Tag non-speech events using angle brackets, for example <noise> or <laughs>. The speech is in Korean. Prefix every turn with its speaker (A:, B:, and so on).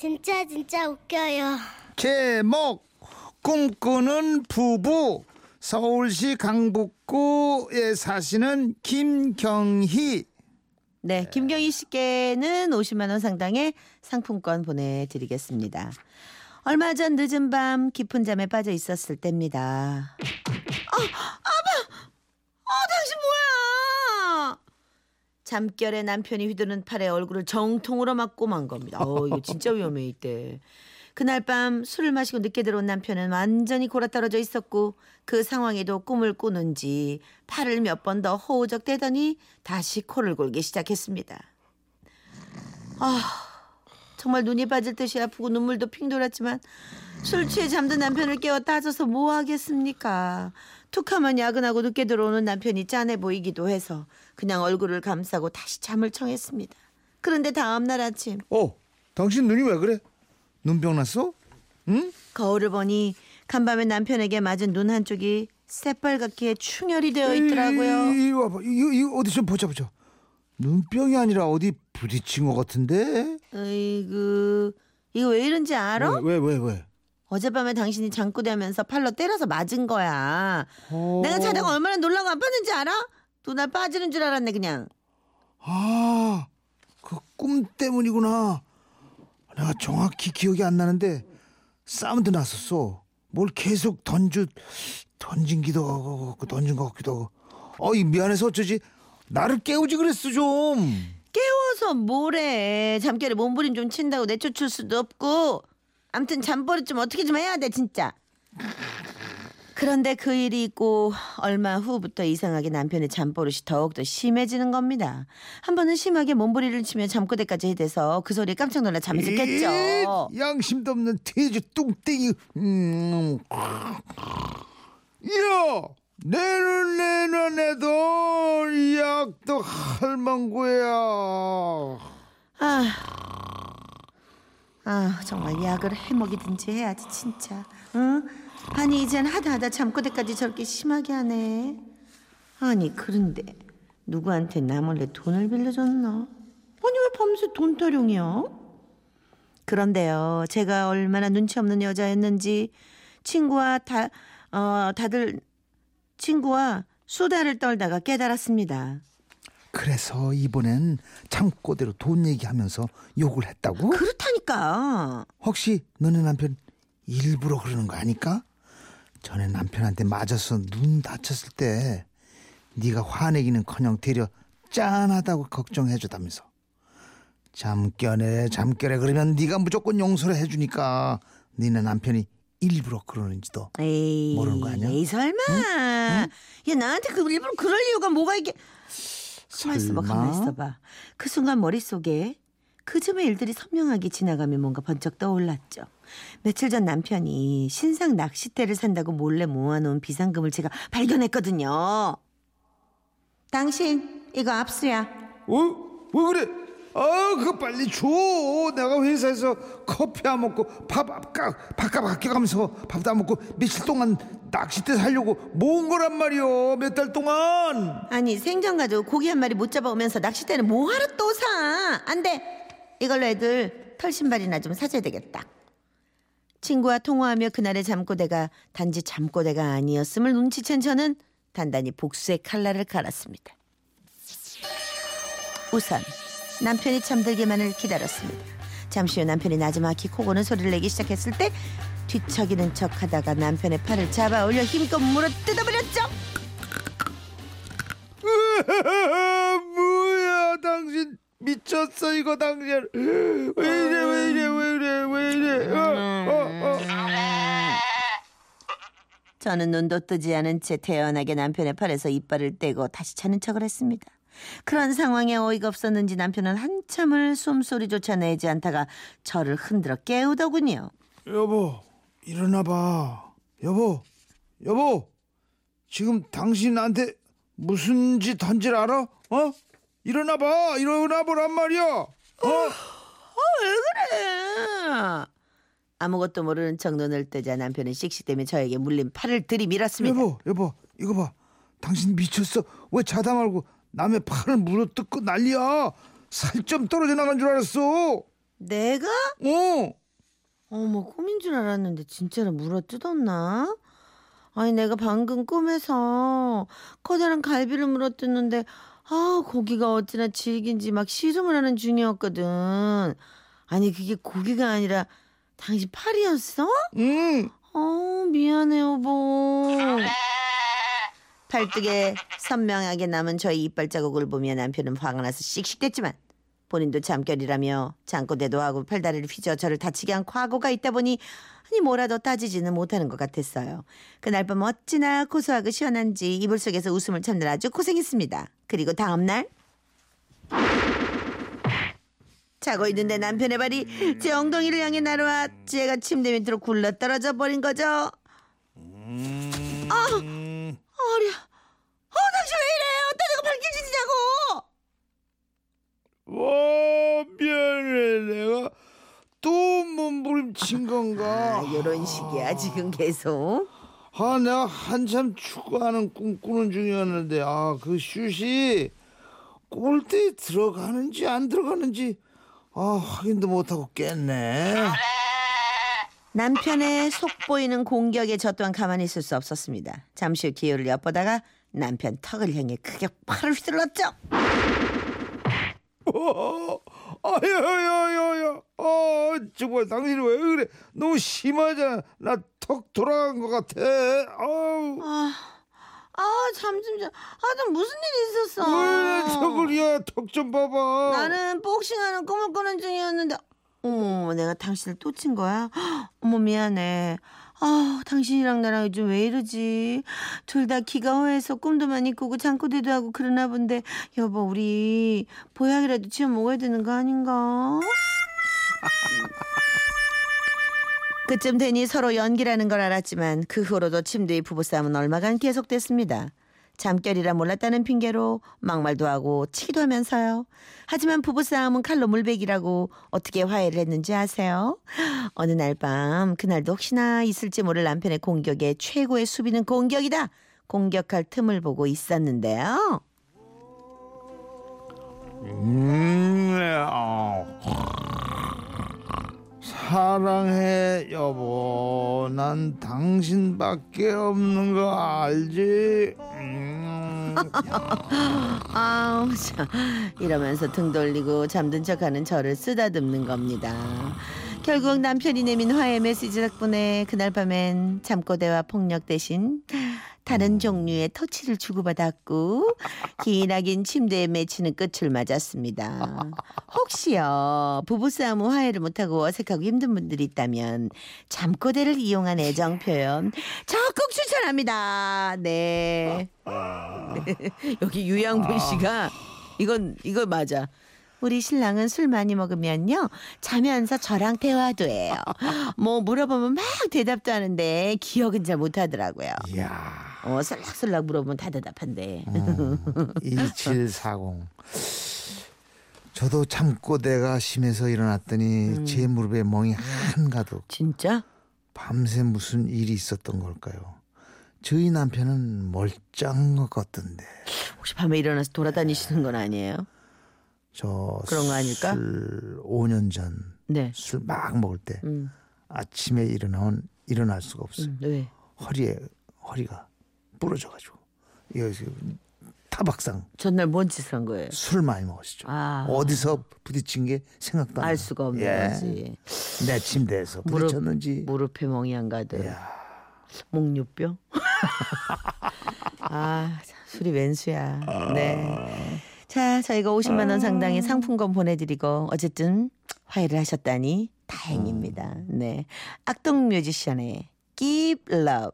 A: 진짜 진짜 웃겨요.
B: 제목 꿈꾸는 부부 서울시 강북구에 사시는 김경희
C: 네, 김경희 씨께는 50만 원 상당의 상품권 보내드리겠습니다. 얼마 전 늦은 밤 깊은 잠에 빠져 있었을 때입니다. 아, 아빠, 어, 당신 뭐야? 잠결에 남편이 휘두른 팔에 얼굴을 정통으로 맞고 만 겁니다. 어, 이거 진짜 위험해 이때. 그날 밤 술을 마시고 늦게 들어온 남편은 완전히 골아떨어져 있었고 그 상황에도 꿈을 꾸는지 팔을 몇 번 더 허우적대더니 다시 코를 골기 시작했습니다. 아 정말 눈이 빠질 듯이 아프고 눈물도 핑 돌았지만 술 취해 잠든 남편을 깨워 따져서 뭐 하겠습니까? 툭하면 야근하고 늦게 들어오는 남편이 짠해 보이기도 해서 그냥 얼굴을 감싸고 다시 잠을 청했습니다. 그런데 다음 날 아침
B: 어 당신 눈이 왜 그래 눈병 났어 응
C: 거울을 보니 간밤에 남편에게 맞은 눈 한쪽이 새빨갛게 충혈이 되어 있더라고요.
B: 이, 이 와봐 이거, 이거 어디 좀 보자 보자 눈병이 아니라 어디 부딪힌 것 같은데
C: 으이그 이거 왜 이런지 알아?
B: 왜 왜 왜 왜?
C: 어젯밤에 당신이 장구대면서 팔로 때려서 맞은 거야.
B: 어.
C: 내가 자다가 얼마나 놀라고 아팠는지 알아? 눈알 빠지는 줄 알았네 그냥.
B: 아, 그 꿈 때문이구나. 내가 정확히 기억이 안 나는데 사운드 났었어. 뭘 계속 던져 던진 기도 하고 그 던진 것 같기도 하고. 어이 미안해서 어쩌지? 나를 깨우지 그랬어 좀.
C: 깨워서 뭐래. 잠결에 몸부림 좀 친다고 내쫓을 수도 없고. 암튼 잠버릇 좀 어떻게 좀 해야 돼 진짜. 그런데 그 일이 있고 얼마 후부터 이상하게 남편의 잠버릇이 더욱더 심해지는 겁니다. 한 번은 심하게 몸부림을 치며 잠꼬대까지 해대서 그 소리에 깜짝 놀라 잠에서 깼죠.
B: 이, 양심도 없는 돼지 뚱땡이. 음. 야, 내는 내 눈에도 이 약도 할망구야.
C: 아, 아 정말 약을 해먹이든지 해야지 진짜. 응? 아니 이젠 하다 하다 잠꼬대까지 저렇게 심하게 하네. 아니 그런데 누구한테 나 몰래 돈을 빌려줬나? 아니 왜 밤새 돈 타령이야? 그런데요, 제가 얼마나 눈치 없는 여자였는지 친구와 다 어, 다들 친구와 수다를 떨다가 깨달았습니다.
B: 그래서 이번엔 잠꼬대로 돈 얘기하면서 욕을 했다고?
C: 그렇다 니까.
B: 혹시 너네 남편 일부러 그러는 거 아닐까? 전에 남편한테 맞아서 눈 다쳤을 때 네가 화내기는커녕 되려 짠하다고 걱정해주다면서 잠결에 잠결에 그러면 네가 무조건 용서를 해주니까 니네 남편이 일부러 그러는지도
C: 에이,
B: 모르는 거 아니야?
C: 에이 설마. 야 나한테 그 일부러 그럴 이유가 뭐가 이게? 가만 있어봐, 가만? 있어봐. 그 순간 머릿속에 그 즈음의 일들이 선명하게 지나가며 뭔가 번쩍 떠올랐죠. 며칠 전 남편이 신상 낚싯대를 산다고 몰래 모아놓은 비상금을 제가 발견했거든요. 당신 이거 압수야.
B: 어? 왜 그래? 아 그거 빨리 줘 내가 회사에서 커피 안 먹고 밥 아까 밥값 아껴가면서 밥도 안 먹고 며칠 동안 낚싯대 살려고 모은 거란 말이오 몇 달 동안
C: 아니 생전 가지고 고기 한 마리 못 잡아오면서 낚싯대는 뭐하러 또 사? 안 돼. 이걸로 애들 털신발이나 좀 사줘야 되겠다. 친구와 통화하며 그날의 잠꼬대가 단지 잠꼬대가 아니었음을 눈치챈 저는 단단히 복수의 칼날을 갈았습니다. 우선 남편이 잠들기만을 기다렸습니다. 잠시 후 남편이 나지막히 코고는 소리를 내기 시작했을 때 뒤척이는 척하다가 남편의 팔을 잡아 올려 힘껏 물어 뜯어버렸죠. <laughs>
B: 뭐야 당신 미쳤어 이거 당신 <gasps> 왜 이래 왜 이래 왜 이래 왜 이래 어, 어, 어.
C: 저는 눈도 뜨지 않은 채 태연하게 남편의 팔에서 이빨을 떼고 다시 차는 척을 했습니다. 그런 상황에 어이가 없었는지 남편은 한참을 숨소리조차 내지 않다가 저를 흔들어 깨우더군요.
B: 여보 일어나 봐 여보 여보 지금 당신 나한테 무슨 짓 한 줄 알아 어 일어나 봐 일어나 보란 말이야
C: 어왜 그래? 아무것도 모르는 척 눈을 뜨자 남편은 씩씩대며 저에게 물린 팔을 들이밀었습니다.
B: 여보 여보 이거 봐 당신 미쳤어 왜 자다 말고 남의 팔을 물어뜯고 난리야 살 좀 떨어져 나간 줄 알았어
C: 내가?
B: 어.
C: 어머 꿈인 줄 알았는데 진짜로 물어 뜯었나? 아니 내가 방금 꿈에서 커다란 갈비를 물어 뜯는데 아 고기가 어찌나 질긴지 막 씨름을 하는 중이었거든. 아니 그게 고기가 아니라 당신 팔이었어?
B: 응.
C: 어 미안해 여보. 팔뚝에 선명하게 남은 저희 이빨 자국을 보며 남편은 화가 나서 씩씩댔지만 본인도 잠결이라며 잠꼬대도 하고 팔다리를 휘저 저를 다치게 한 과거가 있다 보니 아니 뭐라도 따지지는 못하는 것 같았어요. 그날 밤 어찌나 고소하고 시원한지 이불 속에서 웃음을 참느라 아주 고생했습니다. 그리고 다음 날 자고 있는데 남편의 발이 제 엉덩이를 향해 날아와 제가 침대 밑으로 굴러 떨어져 버린 거죠. 아, 어려. 어, 당신 왜 이래? 어따 내가 발길질이냐고.
B: 와 미안해 내가 또 몸부림친 건가?
C: 아, 이런 식이야 지금 계속.
B: 아 내가 한참 축구하는 꿈 꾸는 중이었는데 아 그 슛이 골대에 들어가는지 안 들어가는지 아 확인도 못하고 깼네.
C: 남편의 속 보이는 공격에 저 또한 가만히 있을 수 없었습니다. 잠시 후 기회를 엿보다가 남편 턱을 향해 크게 팔을 휘둘렀죠. <laughs>
B: 어, 아야야야야, 아 정말 당신이 왜 그래? 너무 심하잖아. 나 턱 돌아간 것 같아. 아우.
C: 아, 아, 참, 좀, 좀, 아, 좀 무슨 일이 있었어?
B: 왜 턱을이야? 턱 좀 봐봐.
C: 나는 복싱하는 꿈을 꾸는 중이었는데, 어머, 내가 당신을 또 친 거야? 헉, <gasps> 어머, 미안해. 아, 당신이랑 나랑 요즘 왜 이러지? 둘다 기가 허해서 꿈도 많이 꾸고 잠꼬대도 하고 그러나 본데, 여보, 우리 보약이라도 지어 먹어야 되는 거 아닌가? <laughs> 그쯤 되니 서로 연기라는 걸 알았지만 그 후로도 침대의 부부싸움은 얼마간 계속됐습니다. 잠결이라 몰랐다는 핑계로 막말도 하고 치기도 하면서요. 하지만 부부싸움은 칼로 물베기라고 어떻게 화해를 했는지 아세요? <gasps> 어느 날 밤 그날도 혹시나 있을지 모를 남편의 공격에 최고의 수비는 공격이다. 공격할 틈을 보고 있었는데요.
B: 음, 아. 사랑해 여보. 난 당신밖에 없는 거 알지? 음. <laughs>
C: 아우, 참. 이러면서 등 돌리고 잠든 척하는 저를 쓰다듬는 겁니다. 결국 남편이 내민 화해 메시지 덕분에 그날 밤엔 잠꼬대와 폭력 대신 다른 종류의 터치를 주고받았고 기나긴 침대에 맺히는 끝을 맞았습니다. 혹시요 부부싸움 후 화해를 못하고 어색하고 힘든 분들이 있다면 잠꼬대를 이용한 애정 표현 적극 추천합니다. 네. <laughs> 여기 유양분 씨가 이건 이거 맞아. 우리 신랑은 술 많이 먹으면요 자면서 저랑 대화도 해요. 뭐 물어보면 막 대답도 하는데 기억은 잘 못하더라고요.
B: 이야.
C: 어 슬락슬락 물어보면 다 대답한대.
B: 음. 2740. 저도 잠꼬대가 심해서 일어났더니 제 무릎에 멍이 한가득.
C: 진짜?
B: 밤새 무슨 일이 있었던 걸까요? 저희 남편은 멀쩡한 것 같던데.
C: 혹시 밤에 일어나서 돌아다니시는 건 아니에요?
B: 저
C: 그런 거 아닐까?
B: 술 5년 전
C: 네.
B: 술 막 먹을 때
C: 음,
B: 아침에 일어나면 일어날 수가 없어요.
C: 음, 왜?
B: 허리에 허리가 부러져가지고 이거 타박상
C: 전날 뭔 짓을 한 거예요?
B: 술 많이 먹었죠.
C: 아.
B: 어디서 부딪힌 게 생각도 안
C: 알. 수가 없는
B: 예.
C: 거지.
B: 내 침대에서
C: 무릎-
B: 부딪혔는지.
C: 무릎 에 멍이 안 가도
B: 야.
C: 목류뼈. <laughs> 아 참, 술이 웬수야. 네. 자 저희가 50만 원 상당의 상품권 보내드리고 어쨌든 화해를 하셨다니 다행입니다. 네. 악동 뮤지션의 Give Love.